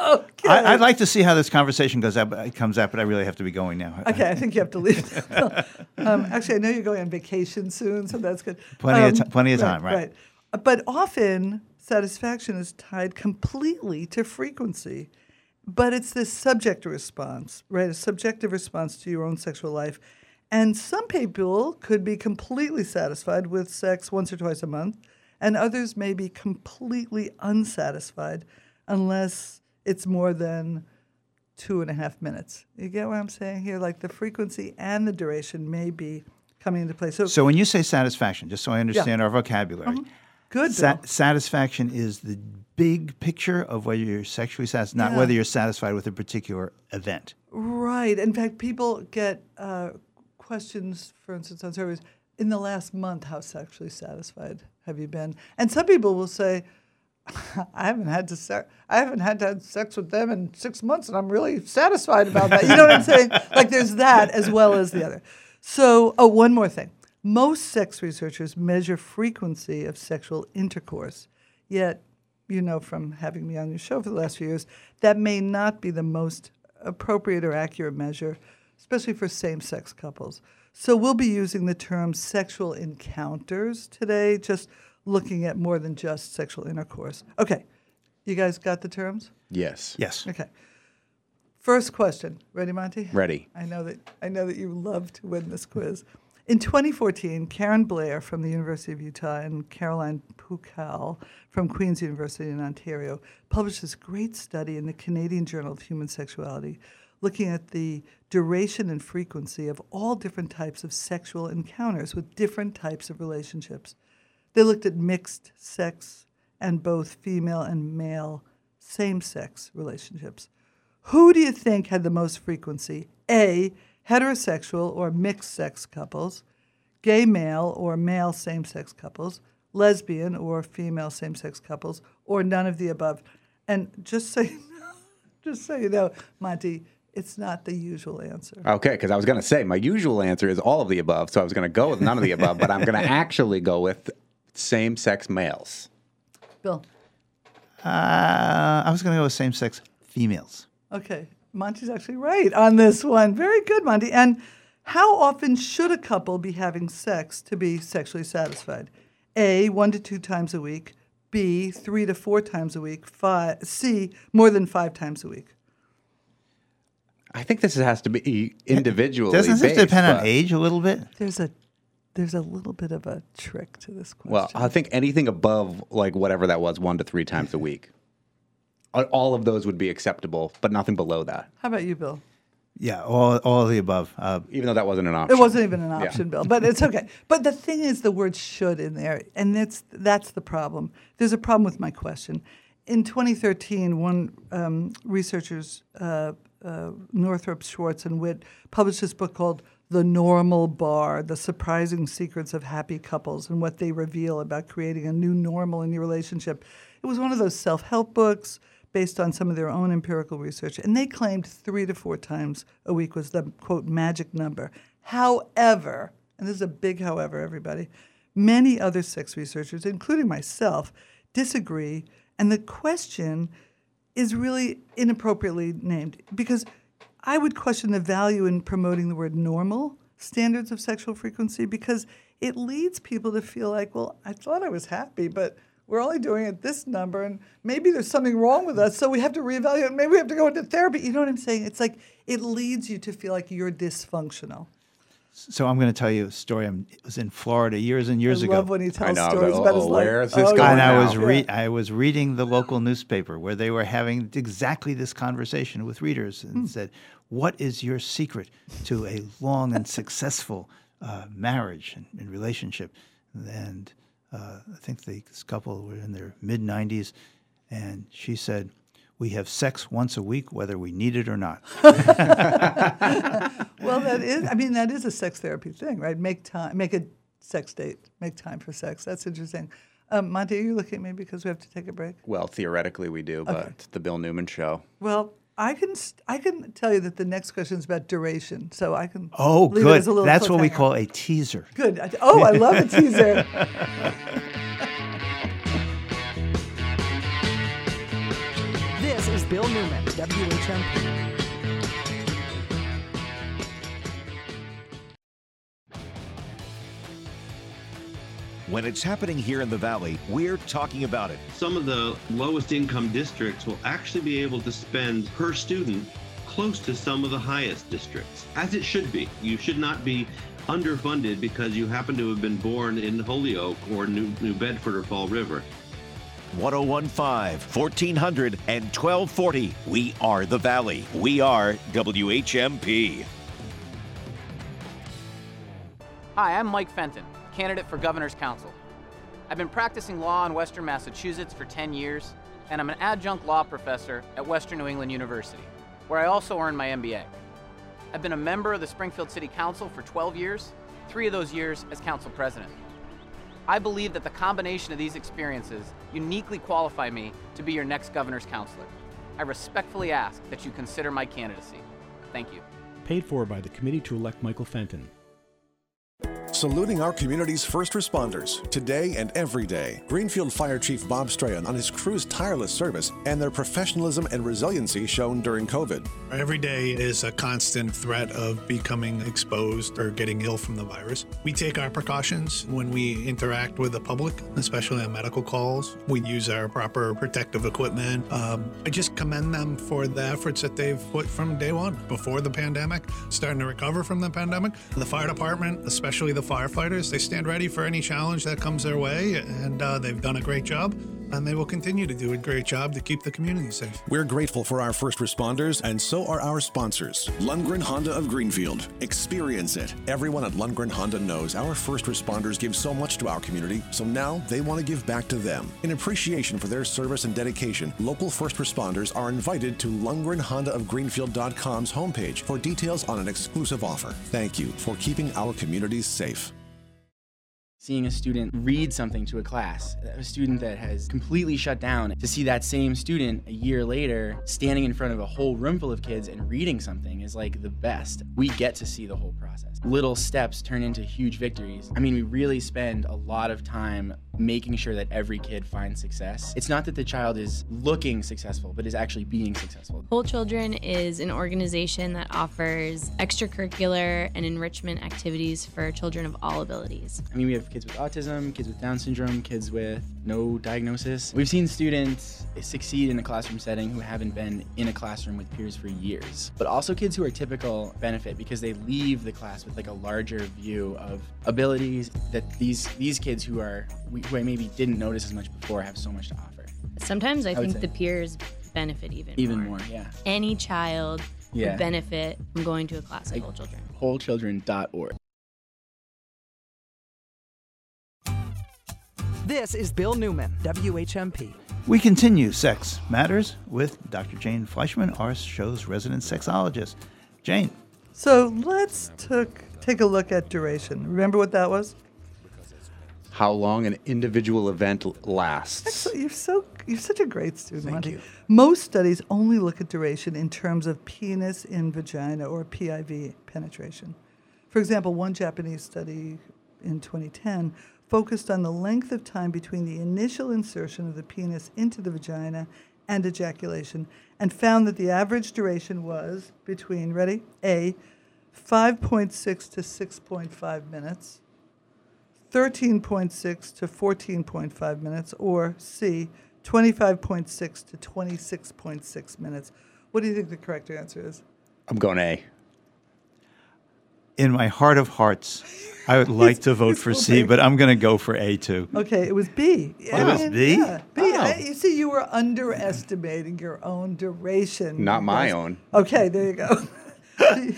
Okay. I, I'd like to see how this conversation goes out, it comes out, but I really have to be going now. Okay, I think you have to leave. [laughs] um, actually, I know you're going on vacation soon, so that's good. Plenty of Um, ti- plenty of time, right. Right. But often, satisfaction is tied completely to frequency. But it's this subjective response, right? A subjective response to your own sexual life. And some people could be completely satisfied with sex once or twice a month, and others may be completely unsatisfied unless it's more than two and a half minutes. You get what I'm saying here? Like the frequency and the duration may be coming into play. So, So when you say satisfaction, just so I understand our vocabulary, Uh-huh. Good. sa- satisfaction is the big picture of whether you're sexually satisfied, not Yeah. whether you're satisfied with a particular event. Right. In fact, people get uh, questions, for instance, on surveys, in the last month, how sexually satisfied have you been? And some people will say, I haven't had to se- I haven't had to have sex with them in six months, and I'm really satisfied about that. You know what I'm saying? [laughs] Like there's that as well as the other. So, oh, one more thing. Most sex researchers measure frequency of sexual intercourse, yet, you know from having me on your show for the last few years, that may not be the most appropriate or accurate measure, especially for same-sex couples. So we'll be using the term sexual encounters today, just looking at more than just sexual intercourse. Okay, you guys got the terms? Yes. Yes. Okay. First question. Ready, Monty? Ready. I know that I know that you love to win this quiz. In 2014, Karen Blair from the University of Utah and Caroline Pukall from Queen's University in Ontario published this great study in the Canadian Journal of Human Sexuality looking at the duration and frequency of all different types of sexual encounters with different types of relationships. They looked at mixed sex and both female and male same sex relationships. Who do you think had the most frequency? A, heterosexual or mixed sex couples, gay male or male same sex couples, lesbian or female same sex couples, or none of the above. And just so you know, [laughs] just so you know, Monty, it's not the usual answer. Okay, because I was going to say my usual answer is all of the above, so I was going to go with none of the above, but I'm going [laughs] to actually go with same-sex males. Bill. Uh, I was going to go with same-sex females. Okay, Monty's actually right on this one. Very good, Monty. And how often should a couple be having sex to be sexually satisfied? A, one to two times a week. B, three to four times a week. Five, C, more than five times a week. I think this has to be individually. Doesn't this based, depend on age a little bit? There's a there's a little bit of a trick to this question. Well, I think anything above like whatever that was, one to three times a week. A- All of those would be acceptable, but nothing below that. How about you, Bill? Yeah, all, all of the above. Uh, Even though that wasn't an option. It wasn't even an Yeah. option, Bill, but it's okay. [laughs] But the thing is, the word "should" in there, and that's that's the problem. There's a problem with my question. In 2013, one um, researchers, uh, uh, Northrup Schwartz and Witt, published this book called "The Normal Bar: The Surprising Secrets of Happy Couples and What They Reveal About Creating a New Normal in Your Relationship." It was one of those self-help books based on some of their own empirical research, and they claimed three to four times a week was the quote magic number. However, and this is a big however, everybody, many other sex researchers, including myself, disagree, and the question is really inappropriately named because I would question the value in promoting the word normal standards of sexual frequency because it leads people to feel like, well, I thought I was happy, but we're only doing it this number, and maybe there's something wrong with us, so we have to reevaluate. Maybe we have to go into therapy. You know what I'm saying? It's like it leads you to feel like you're dysfunctional. so I'm going to tell you a story. I'm, was in Florida years and years I ago. I love when he tells know, stories about his oh, life. where is this Oh, going and I now? was re- I was reading the local newspaper where they were having exactly this conversation with readers Hmm. and said, "What is your secret to a long and successful uh, marriage and, and relationship?" And uh, I think the, this couple were in their mid 90s, and she said, "We have sex once a week, whether we need it or not." [laughs] well, that is. I mean, that is a sex therapy thing, right? Make time, make a sex date, make time for sex. That's interesting. Um, Monty, are you looking at me because we have to take a break? Well, theoretically we do, but it's the Bill Newman show. Well, I can I can tell you that the next question is about duration, so I can. Oh, leave it good. as a little That's what we call a teaser. Good. Oh, I love a teaser. [laughs] This is Bill Newman, WHMP. When it's happening here in the Valley, we're talking about it. Some of the lowest income districts will actually be able to spend per student close to some of the highest districts, as it should be. You should not be underfunded because you happen to have been born in Holyoke or New, New Bedford or Fall River. 1015, 1400, and 1240. We are the Valley. We are WHMP. Hi, I'm Mike Fenton, candidate for Governor's Council. I've been practicing law in Western Massachusetts for 10 years, and I'm an adjunct law professor at Western New England University, where I also earned my MBA. I've been a member of the Springfield City Council for 12 years, three of those years as council president. I believe that the combination of these experiences uniquely qualify me to be your next governor's counselor. I respectfully ask that you consider my candidacy. Thank you. Paid for by the committee to elect Michael Fenton. Saluting our community's first responders today and every day. Greenfield Fire Chief Bob Strahan on his crew's tireless service and their professionalism and resiliency shown during COVID. Every day is a constant threat of becoming exposed or getting ill from the virus. We take our precautions when we interact with the public, especially on medical calls. We use our proper protective equipment. Um, I just commend them for the efforts that they've put from day one before the pandemic, starting to recover from the pandemic. The fire department, especially the firefighters, they stand ready for any challenge that comes their way, and uh, they've done a great job. And they will continue to do a great job to keep the community safe. We're grateful for our first responders, and so are our sponsors. Lundgren Honda of Greenfield. Experience it. Everyone at Lundgren Honda knows our first responders give so much to our community, so now they want to give back to them. In appreciation for their service and dedication, local first responders are invited to LundgrenHondaofGreenfield.com's homepage for details on an exclusive offer. Thank you for keeping our communities safe. Seeing a student read something to a class, a student that has completely shut down, to see that same student a year later standing in front of a whole room full of kids and reading something is like the best. We get to see the whole process. Little steps turn into huge victories. I mean, we really spend a lot of time making sure that every kid finds success. It's not that the child is looking successful, but is actually being successful. Whole Children is an organization that offers extracurricular and enrichment activities for children of all abilities. I mean, we have kids with autism, kids with Down syndrome, kids with no diagnosis. We've seen students succeed in a classroom setting who haven't been in a classroom with peers for years, but also kids who are typical benefit because they leave the class with like a larger view of abilities that these these kids who are who I maybe didn't notice as much before have so much to offer. Sometimes I, I think say. the peers benefit even Even more. more, yeah. Any child Yeah. would benefit from going to a class of Like- Whole Children. Wholechildren.org. This is Bill Newman, WHMP. We continue Sex Matters with Dr. Jane Fleischman, our show's resident sexologist. Jane, So let's took, take a look at duration. Remember what that was? How long an individual event lasts. So you're so you're such a great student. Thank Monty. you. Most studies only look at duration in terms of penis in vagina or PIV penetration. For example, one Japanese study in 2010 focused on the length of time between the initial insertion of the penis into the vagina and ejaculation and found that the average duration was between ready? A 5.6 to 6.5 minutes. 13.6 to 14.5 minutes, or C, 25.6 to 26.6 minutes. What do you think the correct answer is? I'm going A. in my heart of hearts, I would like to vote for C, but I'm going to go for A too. Okay, it was B. Oh, it was B? Yeah, B. Oh. I- you see, you were underestimating your own duration. Not my Yes. own. Okay, there you go. [laughs]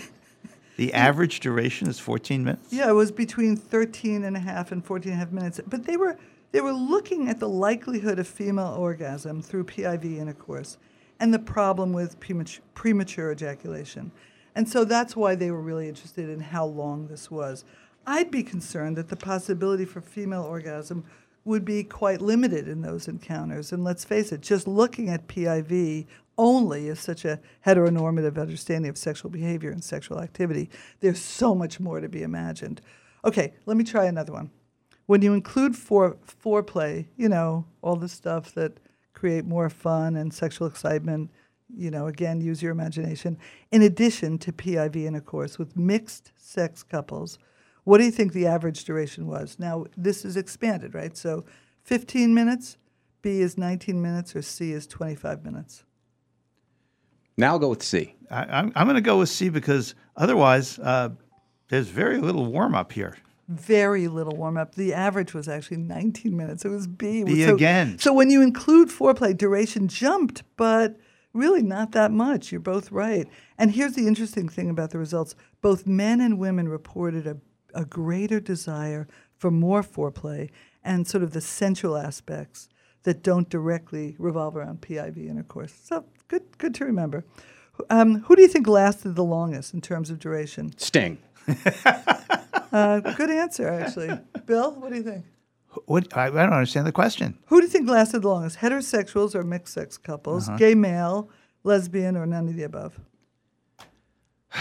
The average duration is 14 minutes. Yeah, it was between 13 and a half and 14 and a half minutes. But they were they were looking at the likelihood of female orgasm through PIV intercourse and the problem with premature, premature ejaculation. And so that's why they were really interested in how long this was. I'd be concerned that the possibility for female orgasm would be quite limited in those encounters. And let's face it, just looking at PIV only is such a heteronormative understanding of sexual behavior and sexual activity. There's so much more to be imagined. Okay, let me try another one. When you include fore, foreplay, you know, all the stuff that create more fun and sexual excitement, you know, again, use your imagination, in addition to PIV intercourse with mixed sex couples, what do you think the average duration was? Now, this is expanded, right? So 15 minutes, B is 19 minutes, or C is 25 minutes. Now I'll go with C. I, I'm, I'm going to go with C because otherwise, uh, there's very little warm up here. Very little warm up. The average was actually 19 minutes. It was B. B so, again. So when you include foreplay, duration jumped, but really not that much. You're both right. And here's the interesting thing about the results both men and women reported a, a greater desire for more foreplay and sort of the sensual aspects that don't directly revolve around PIV intercourse. So good, good to remember. Um, who do you think lasted the longest in terms of duration? Sting. [laughs] Uh, good answer, actually. Bill, what do you think? What? I, I don't understand the question. Who do you think lasted the longest? Heterosexuals or mixed sex couples? Uh-huh. Gay male, lesbian, or none of the above? [sighs]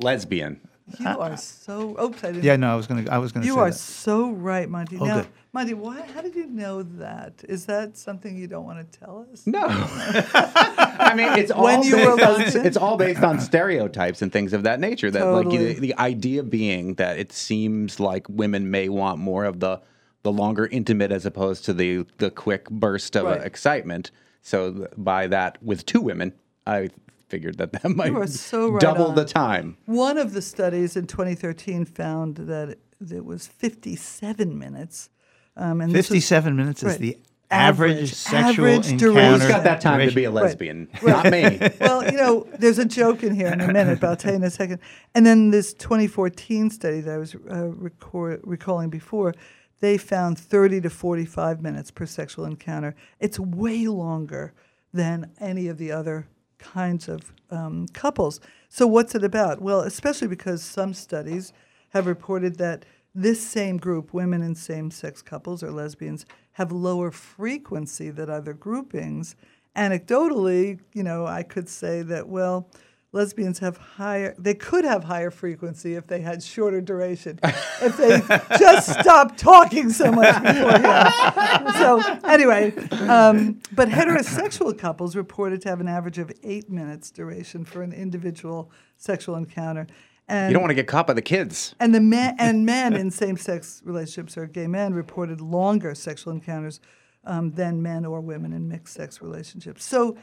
Lesbian. You are so. Oops, I didn't. Yeah, no, I was gonna. I was gonna. You say are that. so right, Monty. Oh, now, good. Monty, why? How did you know that? Is that something you don't want to tell us? No. [laughs] I mean, it's all when you based were on, it's all based on stereotypes and things of that nature. That Totally. like the, the idea being that it seems like women may want more of the the longer intimate as opposed to the the quick burst of uh, Right. excitement. So by that, with two women, I figured that that [laughs] might so right double on. the time. One of the studies in 2013 found that it, it was 57 minutes. Um, and this was- Fifty-seven minutes is the average, sexual average encounter. duration. Who's got that time to be a Right. lesbian? Right. Not me. [laughs] well, you know, there's a joke in here in a minute, but I'll tell you in a second. And then this 2014 study that I was uh, recor- recalling before, they found 30 to 45 minutes per sexual encounter. It's way longer than any of the other kinds of um, couples. So, what's it about? Well, especially because some studies have reported that this same group, women in same sex couples or lesbians, have lower frequency than other groupings. Anecdotally, you know, I could say that, well, lesbians have higher, they could have higher frequency if they had shorter duration, if they [laughs] just stopped talking so much beforehand. so, anyway, um, but heterosexual couples reported to have an average of eight minutes duration for an individual sexual encounter. And you don't want to get caught by the kids. and the men and men in same-sex relationships or gay men reported longer sexual encounters um, than men or women in mixed-sex relationships. So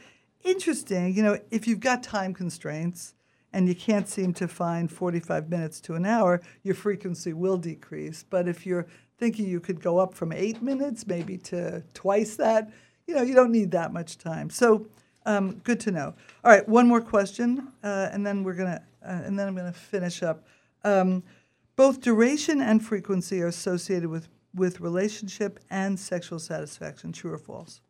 interesting, you know, if you've got time constraints and you can't seem to find 45 minutes to an hour, your frequency will decrease. But if you're thinking you could go up from eight minutes maybe to twice that, you know, you don't need that much time. So um, good to know. All right, one more question, uh, and then we're gonna, uh, and then I'm gonna finish up. Um, both duration and frequency are associated with with relationship and sexual satisfaction. True or false?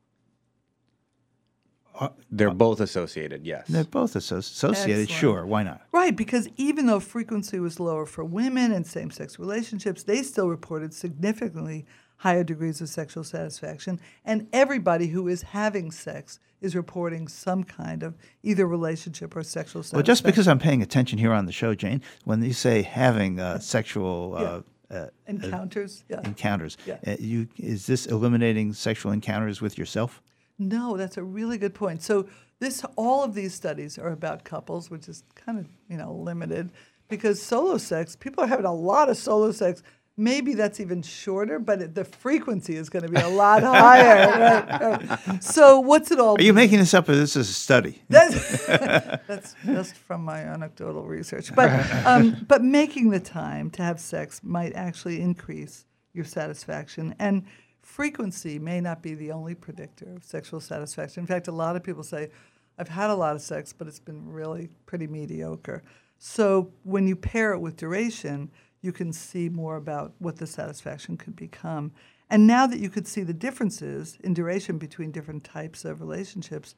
They're both associated. Yes. They're both asso- associated. Excellent. Sure, why not? Right, because even though frequency was lower for women in same sex relationships, they still reported significantly higher degrees of sexual satisfaction. And everybody who is having sex is reporting some kind of either relationship or sexual satisfaction. Well, just because I'm paying attention here on the show, Jane, when you say having uh, [laughs] sexual uh, uh, Encounters, yeah. encounters, Yeah. uh, you is this eliminating sexual encounters with yourself? No, that's a really good point. So this, all of these studies are about couples, which is kind of you know limited because solo sex, people are having a lot of solo sex. Maybe that's even shorter, but it, the frequency is going to be a lot [laughs] higher. right, right. So what's it all? Are you making this up, or this is a study? [laughs] That's, that's just from my anecdotal research. But, [laughs] um, but making the time to have sex might actually increase your satisfaction. And frequency may not be the only predictor of sexual satisfaction. In fact, a lot of people say, I've had a lot of sex, but it's been really pretty mediocre. So when you pair it with duration, you can see more about what the satisfaction could become. And now that you could see the differences in duration between different types of relationships,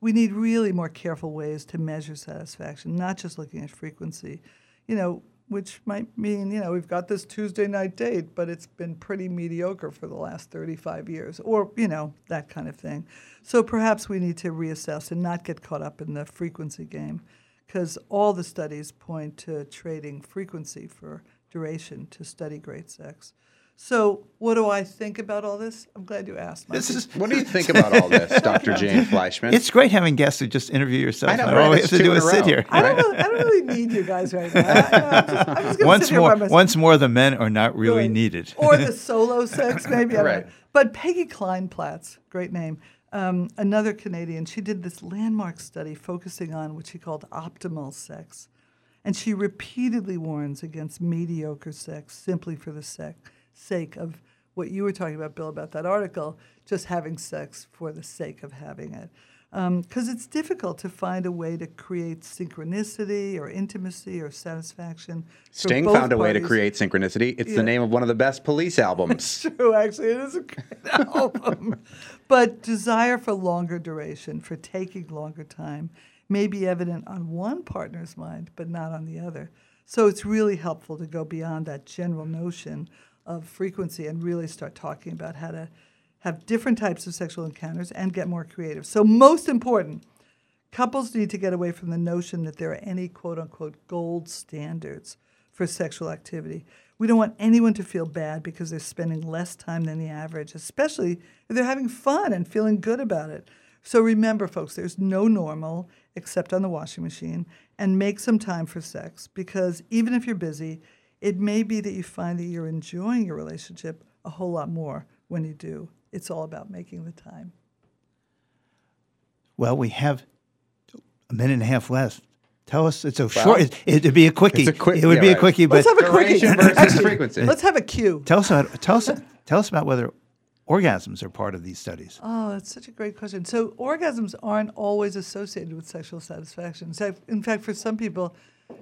we need really more careful ways to measure satisfaction, not just looking at frequency. You know, which might mean, you know, we've got this Tuesday night date, but it's been pretty mediocre for the last 35 years, or, you know, that kind of thing. So perhaps we need to reassess and not get caught up in the frequency game, because all the studies point to trading frequency for duration to study great sex. So, what do I think about all this? I'm glad you asked. This is- What do you think about all this, [laughs] Dr. Jane Fleischman? It's great having guests who just interview yourself. I know, right? all we have to do in is a sit row. here. I don't, really, I don't really need you guys right now. I, am just, I'm just gonna Once sit here by more, myself. once more, the men are not really Right. needed. or the [laughs] solo sex, maybe. Right. know. But Peggy Kleinplatz, great name, um, another Canadian, she did this landmark study focusing on what she called optimal sex. And she repeatedly warns against mediocre sex simply for the sec- sake of what you were talking about, Bill, about that article, just having sex for the sake of having it. Um, because it's difficult to find a way to create synchronicity or intimacy or satisfaction. Sting found a way to create synchronicity. It's Yeah. the name of one of the best police albums. [laughs] true, actually. It is a great [laughs] album. But desire for longer duration, for taking longer time, may be evident on one partner's mind, but not on the other. So it's really helpful to go beyond that general notion of frequency and really start talking about how to have different types of sexual encounters and get more creative. So, most important, couples need to get away from the notion that there are any quote unquote gold standards for sexual activity. We don't want anyone to feel bad because they're spending less time than the average, especially if they're having fun and feeling good about it. So remember, folks, there's no normal except on the washing machine, and make some time for sex because even if you're busy, it may be that you find that you're enjoying your relationship a whole lot more when you do. It's all about making the time. Well, we have a minute and a half left. Tell us, it's a short, it, it'd be a quickie. It's a quick- it would yeah, be a quickie, but Let's have a quickie. [laughs] Actually, frequency. Let's have a cue. tell us about, tell us, tell us about whether orgasms are part of these studies. Oh, that's such a great question. So orgasms aren't always associated with sexual satisfaction. So in fact, for some people,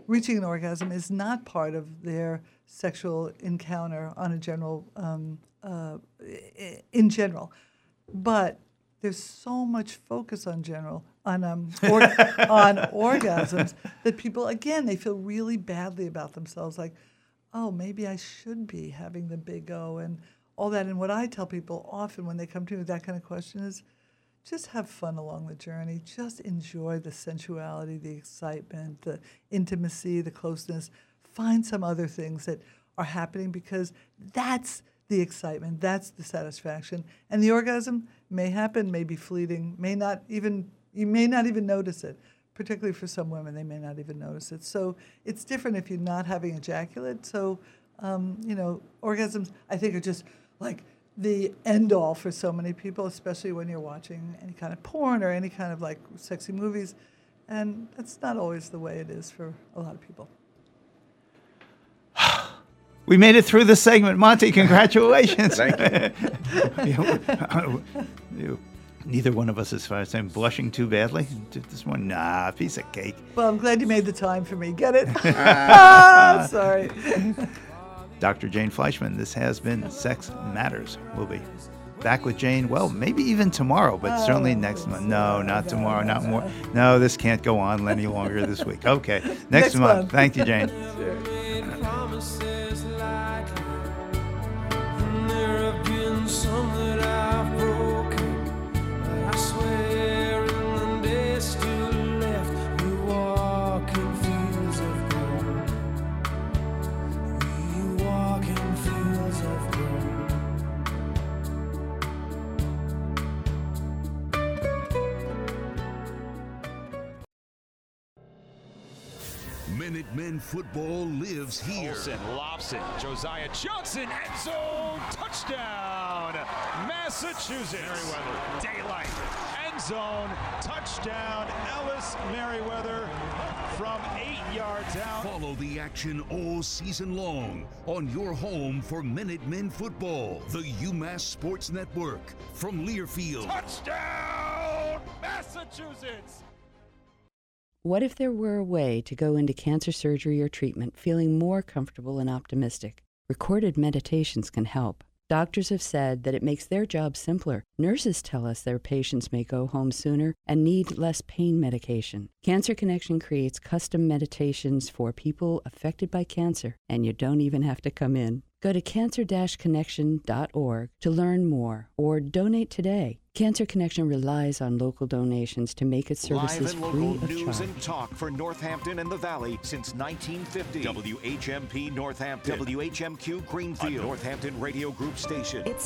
reaching an orgasm is not part of their sexual encounter on a general, um, uh, in general. But there's so much focus on general on um, or, [laughs] on orgasms that people again they feel really badly about themselves like oh maybe i should be having the big o and all that and what i tell people often when they come to me with that kind of question is just have fun along the journey. Just enjoy the sensuality the excitement the intimacy the closeness. Find some other things that are happening because that's the excitement that's the satisfaction. And the orgasm may happen may be fleeting may not even you may not even notice it particularly for some women they may not even notice it. So it's different if you're not having ejaculate. So um, you know orgasms i think are just like the end all for so many people especially when you're watching any kind of porn or any kind of like sexy movies and that's not always the way it is for a lot of people [sighs] We made it through the segment. Monty, [laughs] congratulations. Thank you. [laughs] You- Neither one of us, as far as I'm blushing too badly. Did This one, nah, piece of cake. well i'm glad you made the time for me get it [laughs] ah, sorry Dr. Jane Fleischman, this has been Sex Matters. We'll be back with Jane, well, maybe even tomorrow, but certainly oh. next month. No, not tomorrow, not more. No, this can't go on any longer this week. Okay, [laughs] next, Next month. month. Thank you, Jane. [laughs] promises football lives here. Olsen lobs it. Josiah Johnson, end zone, touchdown, Massachusetts. Merriweather, daylight, end zone, touchdown, Ellis Merriweather from eight yards out. Follow the action all season long on your home for Minutemen football, the UMass Sports Network from Learfield. Touchdown, Massachusetts. What if there were a way to go into cancer surgery or treatment feeling more comfortable and optimistic? Recorded meditations can help. Doctors have said that it makes their job simpler. Nurses tell us their patients may go home sooner and need less pain medication. Cancer Connection creates custom meditations for people affected by cancer, and you don't even have to come in. Go to cancer-connection.org to learn more or donate today. Cancer Connection relies on local donations to make its Live services and free local of news charge. and talk for Northampton and the Valley since 1950. WHMP Northampton. WHMQ Greenfield. A Northampton Radio Group station.